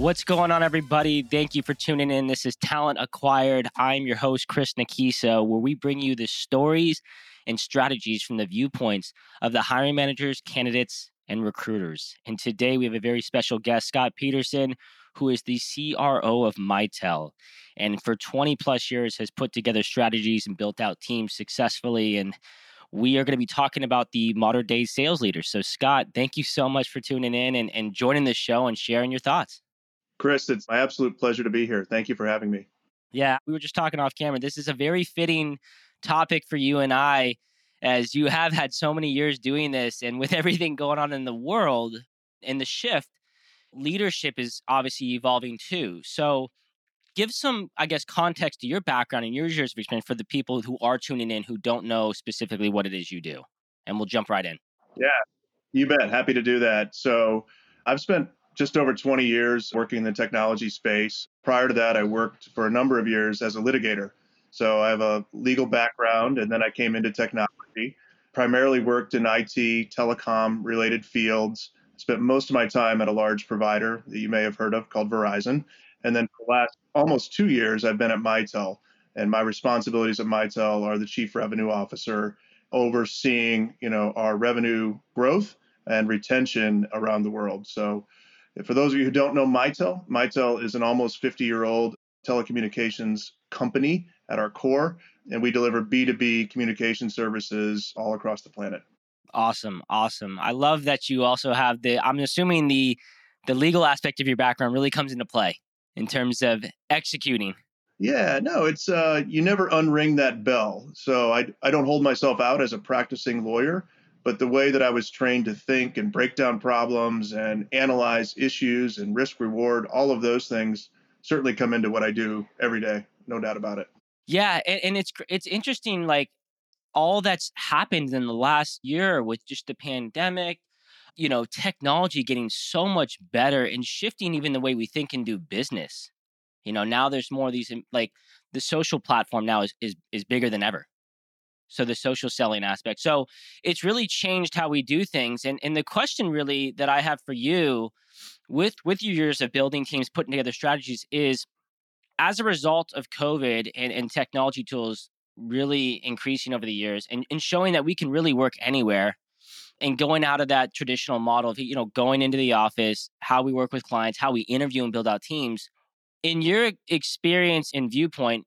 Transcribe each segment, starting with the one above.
What's going on, everybody? Thank you for tuning in. This is Talent Acquired. I'm your host, Chris Nakiso, where we bring you the stories and strategies from the viewpoints of the hiring managers, candidates, and recruiters. And today we have a very special guest, Scott Peterson, who is the CRO of Mitel. And for 20 plus years has put together strategies and built out teams successfully. And we are going to be talking about the modern day sales leaders. So, Scott, thank you so much for tuning in and, and joining the show and sharing your thoughts. Chris, it's my absolute pleasure to be here. Thank you for having me. Yeah, we were just talking off camera. This is a very fitting topic for you and I, as you have had so many years doing this. And with everything going on in the world and the shift, leadership is obviously evolving too. So, give some, I guess, context to your background and your years of experience for the people who are tuning in who don't know specifically what it is you do. And we'll jump right in. Yeah, you bet. Happy to do that. So, I've spent just over 20 years working in the technology space. Prior to that, I worked for a number of years as a litigator. So I have a legal background, and then I came into technology. Primarily worked in IT, telecom related fields. Spent most of my time at a large provider that you may have heard of called Verizon. And then for the last almost two years, I've been at Mitel. And my responsibilities at Mitel are the chief revenue officer, overseeing you know our revenue growth and retention around the world. So for those of you who don't know Mitel, Mitel is an almost 50 year old telecommunications company at our core, and we deliver B2B communication services all across the planet. Awesome, awesome. I love that you also have the I'm assuming the the legal aspect of your background really comes into play in terms of executing. Yeah, no, it's uh you never unring that bell. So I I don't hold myself out as a practicing lawyer, but the way that I was trained to think and break down problems and analyze issues and risk reward, all of those things certainly come into what I do every day, no doubt about it. Yeah, and, and it's it's interesting like all that's happened in the last year with just the pandemic, you know, technology getting so much better and shifting even the way we think and do business. You know, now there's more of these like the social platform now is is is bigger than ever so the social selling aspect. So it's really changed how we do things and and the question really that i have for you with with your years of building teams putting together strategies is as a result of covid and, and technology tools really increasing over the years and, and showing that we can really work anywhere and going out of that traditional model of you know going into the office how we work with clients how we interview and build out teams in your experience and viewpoint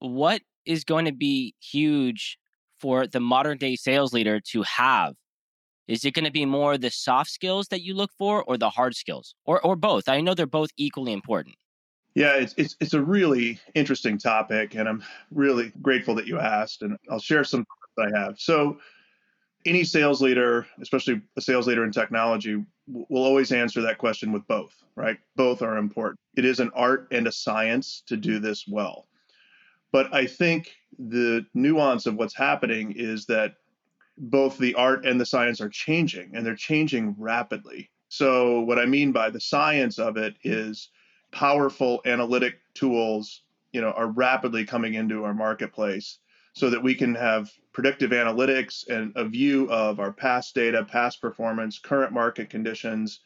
what is going to be huge for the modern day sales leader to have? Is it going to be more the soft skills that you look for or the hard skills or, or both? I know they're both equally important. Yeah, it's, it's, it's a really interesting topic, and I'm really grateful that you asked. And I'll share some thoughts I have. So, any sales leader, especially a sales leader in technology, will always answer that question with both, right? Both are important. It is an art and a science to do this well. But I think the nuance of what's happening is that both the art and the science are changing and they're changing rapidly. So, what I mean by the science of it is powerful analytic tools, you know, are rapidly coming into our marketplace so that we can have predictive analytics and a view of our past data, past performance, current market conditions.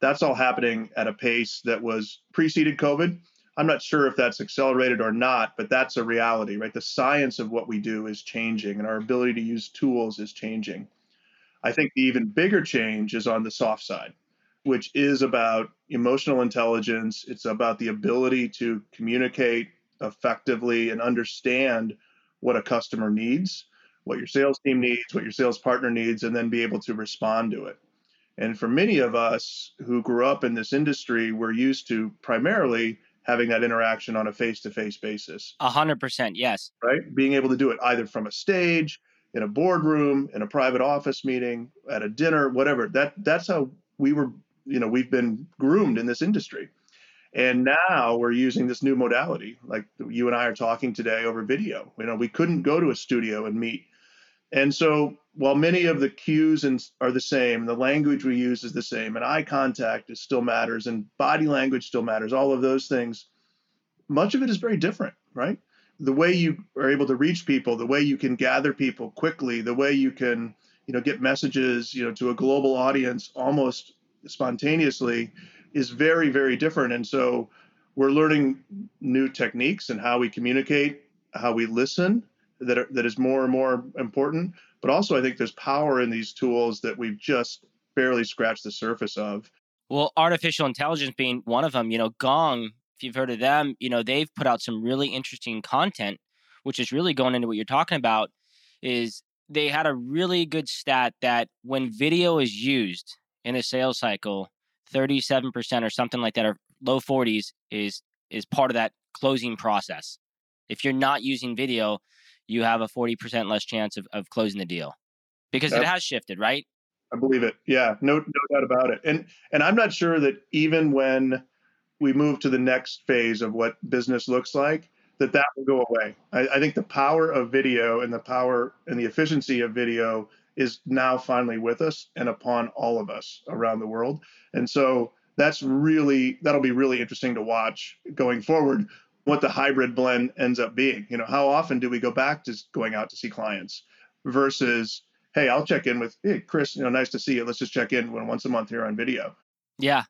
That's all happening at a pace that was preceded COVID I'm not sure if that's accelerated or not, but that's a reality, right? The science of what we do is changing and our ability to use tools is changing. I think the even bigger change is on the soft side, which is about emotional intelligence. It's about the ability to communicate effectively and understand what a customer needs, what your sales team needs, what your sales partner needs, and then be able to respond to it. And for many of us who grew up in this industry, we're used to primarily having that interaction on a face-to-face basis. A hundred percent, yes. Right, being able to do it either from a stage, in a boardroom, in a private office meeting, at a dinner, whatever. That that's how we were. You know, we've been groomed in this industry, and now we're using this new modality, like you and I are talking today over video. You know, we couldn't go to a studio and meet, and so while many of the cues and are the same, the language we use is the same, and eye contact is still matters, and body language still matters. All of those things, much of it is very different, right? The way you are able to reach people, the way you can gather people quickly, the way you can, you know, get messages, you know, to a global audience almost spontaneously, is very, very different. And so we're learning new techniques and how we communicate, how we listen, that, are, that is more and more important. But also, I think there's power in these tools that we've just barely scratched the surface of. Well, artificial intelligence being one of them, you know, Gong, if you've heard of them, you know, they've put out some really interesting content, which is really going into what you're talking about, is they had a really good stat that when video is used in a sales cycle, 37% or something like that, or low 40s is is part of that closing process. If you're not using video, you have a 40% less chance of, of closing the deal because That's, it has shifted, right? I believe it. Yeah, no, no doubt about it. And and I'm not sure that even when we move to the next phase of what business looks like, that that will go away. I, I think the power of video and the power and the efficiency of video is now finally with us and upon all of us around the world. And so that's really that'll be really interesting to watch going forward what the hybrid blend ends up being. You know, how often do we go back to going out to see clients versus hey, I'll check in with, hey, Chris, you know, nice to see you. Let's just check in once a month here on video. Yeah.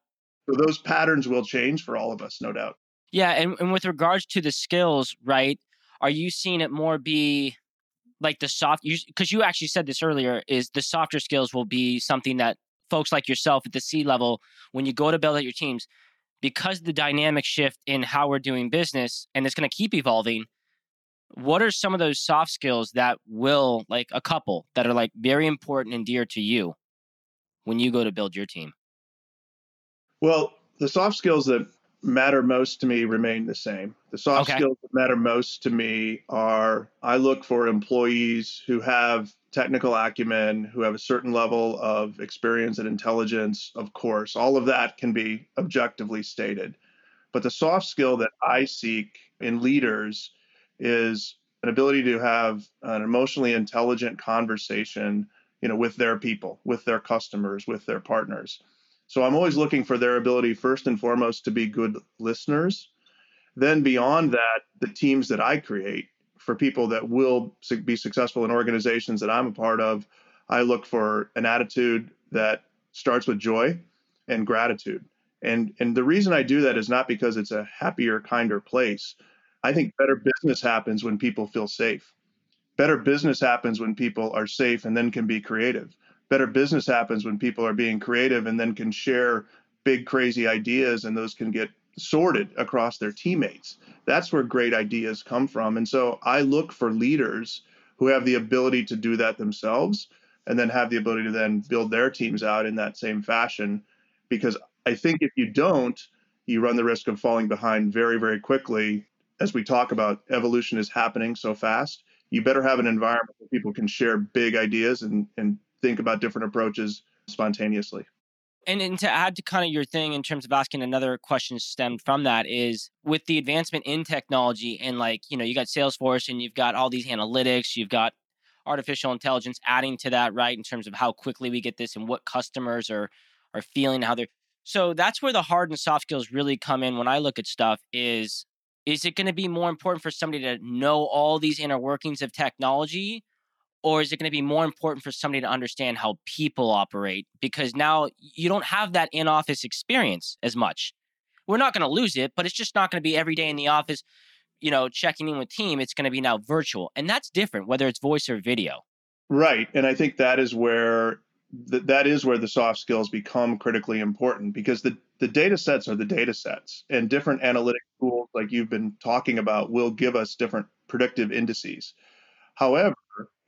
So those patterns will change for all of us, no doubt. Yeah. And, and with regards to the skills, right? Are you seeing it more be like the soft, because you, you actually said this earlier, is the softer skills will be something that folks like yourself at the C level, when you go to build out your teams, because the dynamic shift in how we're doing business and it's going to keep evolving, what are some of those soft skills that will like a couple that are like very important and dear to you when you go to build your team? Well the soft skills that matter most to me remain the same. The soft okay. skills that matter most to me are i look for employees who have technical acumen who have a certain level of experience and intelligence of course. All of that can be objectively stated. But the soft skill that i seek in leaders is an ability to have an emotionally intelligent conversation you know with their people with their customers with their partners so i'm always looking for their ability first and foremost to be good listeners then beyond that the teams that i create for people that will be successful in organizations that i'm a part of i look for an attitude that starts with joy and gratitude and and the reason i do that is not because it's a happier kinder place I think better business happens when people feel safe. Better business happens when people are safe and then can be creative. Better business happens when people are being creative and then can share big, crazy ideas and those can get sorted across their teammates. That's where great ideas come from. And so I look for leaders who have the ability to do that themselves and then have the ability to then build their teams out in that same fashion. Because I think if you don't, you run the risk of falling behind very, very quickly as we talk about evolution is happening so fast, you better have an environment where people can share big ideas and, and think about different approaches spontaneously. And, and to add to kind of your thing in terms of asking another question stemmed from that is with the advancement in technology and like, you know, you got Salesforce and you've got all these analytics, you've got artificial intelligence adding to that, right? In terms of how quickly we get this and what customers are are feeling, how they're so that's where the hard and soft skills really come in when I look at stuff is is it going to be more important for somebody to know all these inner workings of technology or is it going to be more important for somebody to understand how people operate? Because now you don't have that in office experience as much. We're not going to lose it but it's just not going to be every day in the office you know checking in with team it's going to be now virtual and that's different whether it's voice or video. Right and i think that is where th- that is where the soft skills become critically important because the, the data sets are the data sets and different analytic tools like you've been talking about will give us different predictive indices. However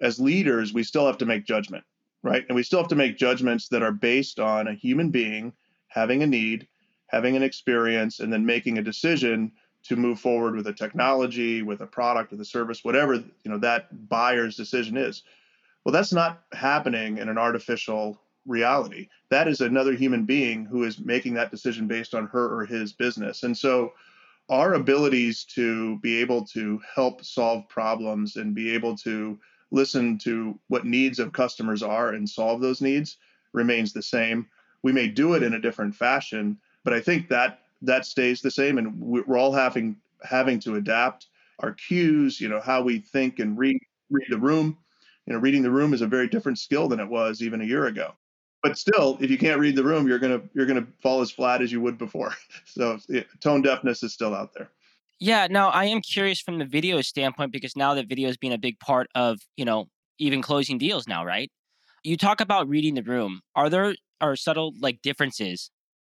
as leaders we still have to make judgment right and we still have to make judgments that are based on a human being having a need having an experience and then making a decision to move forward with a technology with a product with a service whatever you know that buyer's decision is well, that's not happening in an artificial reality. That is another human being who is making that decision based on her or his business. And so our abilities to be able to help solve problems and be able to listen to what needs of customers are and solve those needs remains the same. We may do it in a different fashion, but I think that that stays the same and we're all having having to adapt our cues, you know, how we think and read read the room you know, reading the room is a very different skill than it was even a year ago. but still, if you can't read the room, you're gonna you're gonna fall as flat as you would before. So it, tone deafness is still out there. Yeah, now I am curious from the video standpoint because now that video has been a big part of, you know, even closing deals now, right? You talk about reading the room. Are there are subtle like differences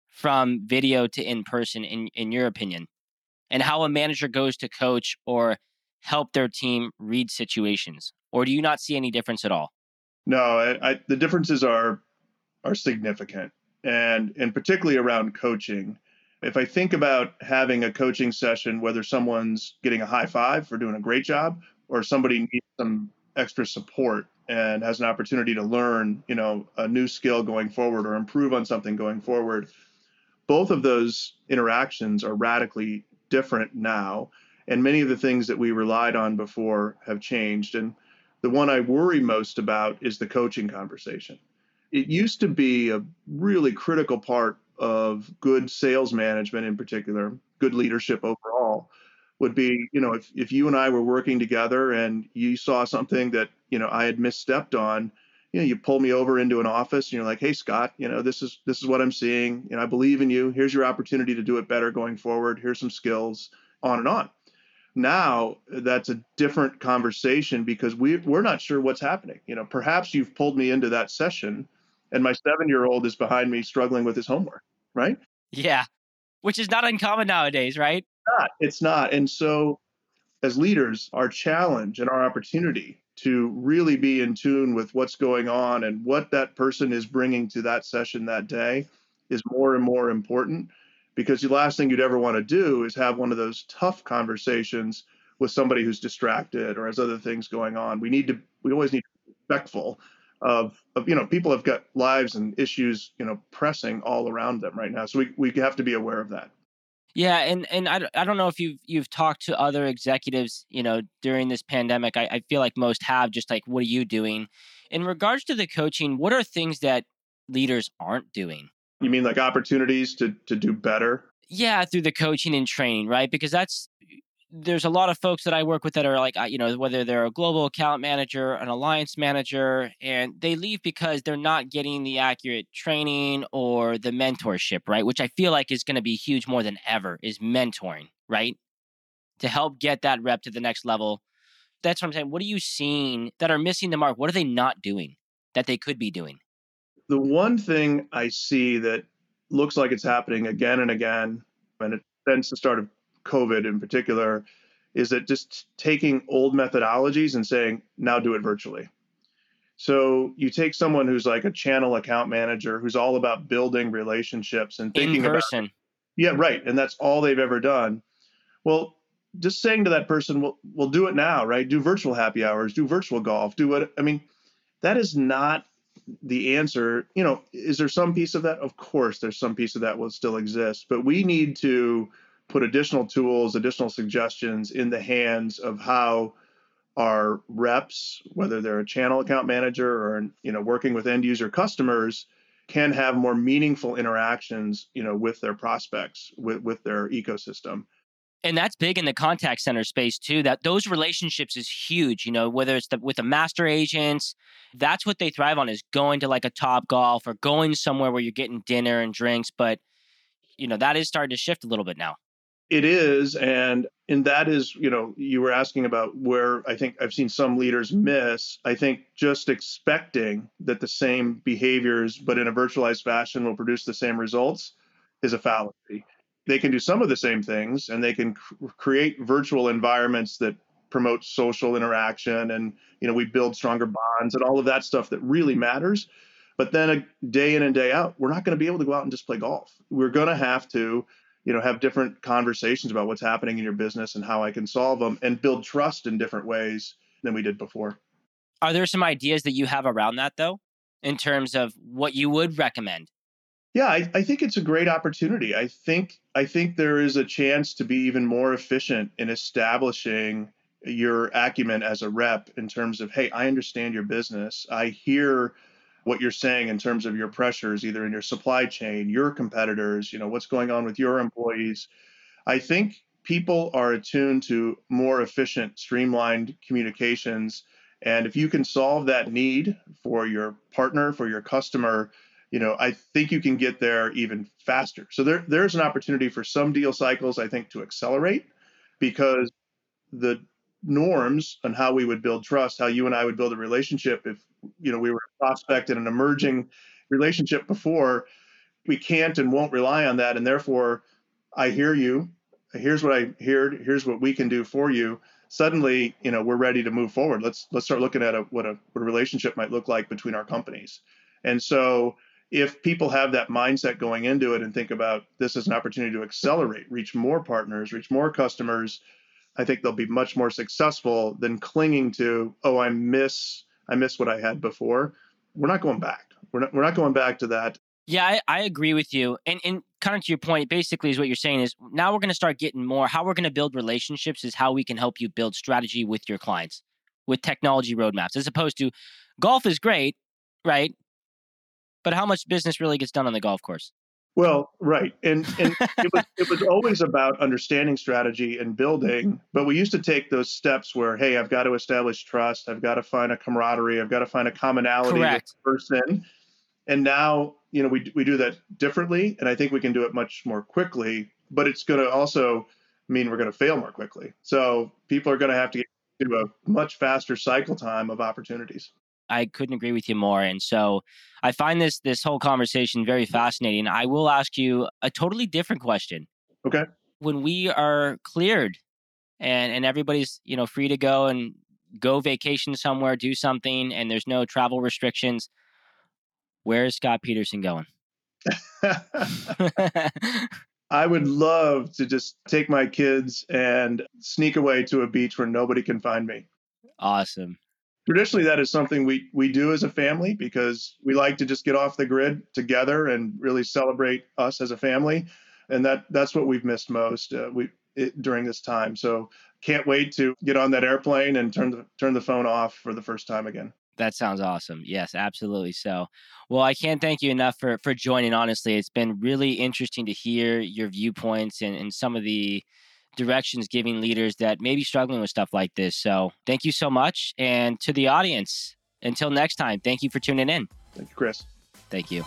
from video to in person in in your opinion? And how a manager goes to coach or help their team read situations? Or do you not see any difference at all? No, I, I, the differences are are significant, and and particularly around coaching. If I think about having a coaching session, whether someone's getting a high five for doing a great job, or somebody needs some extra support and has an opportunity to learn, you know, a new skill going forward or improve on something going forward, both of those interactions are radically different now, and many of the things that we relied on before have changed. And the one I worry most about is the coaching conversation. It used to be a really critical part of good sales management, in particular, good leadership overall, would be, you know, if, if you and I were working together and you saw something that, you know, I had misstepped on, you know, you pull me over into an office and you're like, hey, Scott, you know, this is this is what I'm seeing. You know, I believe in you. Here's your opportunity to do it better going forward. Here's some skills, on and on. Now that's a different conversation because we we're not sure what's happening. You know, perhaps you've pulled me into that session and my seven year old is behind me struggling with his homework, right? Yeah. Which is not uncommon nowadays, right? It's not. It's not. And so as leaders, our challenge and our opportunity to really be in tune with what's going on and what that person is bringing to that session that day is more and more important because the last thing you'd ever want to do is have one of those tough conversations with somebody who's distracted or has other things going on. We need to we always need to be respectful of, of you know people have got lives and issues you know pressing all around them right now. So we we have to be aware of that. Yeah, and and I, I don't know if you've you've talked to other executives, you know, during this pandemic. I, I feel like most have. Just like, what are you doing? In regards to the coaching, what are things that leaders aren't doing? You mean like opportunities to to do better? Yeah, through the coaching and training, right? Because that's there's a lot of folks that I work with that are like, you know, whether they're a global account manager, an alliance manager, and they leave because they're not getting the accurate training or the mentorship, right? Which I feel like is going to be huge more than ever is mentoring, right? To help get that rep to the next level. That's what I'm saying. What are you seeing that are missing the mark? What are they not doing that they could be doing? The one thing I see that looks like it's happening again and again, and it since the start COVID in particular, is that just taking old methodologies and saying, now do it virtually. So you take someone who's like a channel account manager who's all about building relationships and thinking In person. about Yeah, right. And that's all they've ever done. Well, just saying to that person, well, we'll do it now, right? Do virtual happy hours, do virtual golf, do what I mean, that is not the answer, you know, is there some piece of that? Of course, there's some piece of that will still exist, but we need to put additional tools, additional suggestions in the hands of how our reps, whether they're a channel account manager or you know working with end user customers, can have more meaningful interactions, you know, with their prospects, with, with their ecosystem. And that's big in the contact center space too that those relationships is huge you know whether it's the, with the master agents that's what they thrive on is going to like a Topgolf or going somewhere where you're getting dinner and drinks but you know that is starting to shift a little bit now it is and and that is you know you were asking about where i think i've seen some leaders miss. I think just expecting that the same behaviors but in a virtualized fashion will produce the same results is a fallacy. They can do some of the same things and they can cr- create virtual environments that promote social interaction and you know we build stronger bonds and all of that stuff that really matters. But then a day in and day out we're not going to be able to go out and just play golf. We're going to have to you know have different conversations about what's happening in your business and how i can solve them and build trust in different ways than we did before are there some ideas that you have around that though in terms of what you would recommend yeah, I, I, think it's a great opportunity. I think I think there is a chance to be even more efficient in establishing your acumen as a rep in terms of, hey, I understand your business. I hear what you're saying in terms of your pressures, either in your supply chain, your competitors, you know, what's going on with your employees. I think people are attuned to more efficient, streamlined communications. And if you can solve that need for your partner, for your customer, you know, I think you can get there even faster. So there, there's an opportunity for some deal cycles, I think, to accelerate because the norms on how we would build trust, how you and I would build a relationship if, you know, we were prospect in an emerging relationship before, we can't and won't rely on that. And therefore, I hear you. Here's what I heard. Here's what we can do for you. Suddenly, you know, we're ready to move forward. Let's let's start looking at a, what a what a relationship might look like between our companies. And so if people have that mindset going into it and think about this as an opportunity to accelerate, reach more partners, reach more customers, I think they'll be much more successful than clinging to, oh, I miss I miss what I had before. We're not going back. We're not we're not going back to that. Yeah, I, I agree with you. And and kind of to your point, basically is what you're saying is now we're gonna start getting more how we're gonna build relationships is how we can help you build strategy with your clients with technology roadmaps, as opposed to golf is great, right? but how much business really gets done on the golf course? Well, right, and and it was it was always about understanding strategy and building. But we used to take those steps where, hey, I've got to establish trust, I've got to find a camaraderie, I've got to find a commonality Correct. with the person. And now, you know, we we do that differently, and I think we can do it much more quickly. But it's going to also mean we're going to fail more quickly. So people are going to have to get to a much faster cycle time of opportunities. I couldn't agree with you more. And so I find this this whole conversation very fascinating. I will ask you a totally different question. Okay. When we are cleared and and everybody's, you know, free to go and go vacation somewhere, do something and there's no travel restrictions, where is Scott Peterson going? I would love to just take my kids and sneak away to a beach where nobody can find me. Awesome traditionally that is something we we do as a family because we like to just get off the grid together and really celebrate us as a family. And that that's what we've missed most uh, we it, during this time. So can't wait to get on that airplane and turn the turn the phone off for the first time again. That sounds awesome. Yes absolutely. So well i can't thank you enough for for joining honestly. It's been really interesting to hear your viewpoints and, and some of the directions giving leaders that may be struggling with stuff like this. So thank you so much. And to the audience, until next time, thank you for tuning in. Thank you, Chris. Thank you.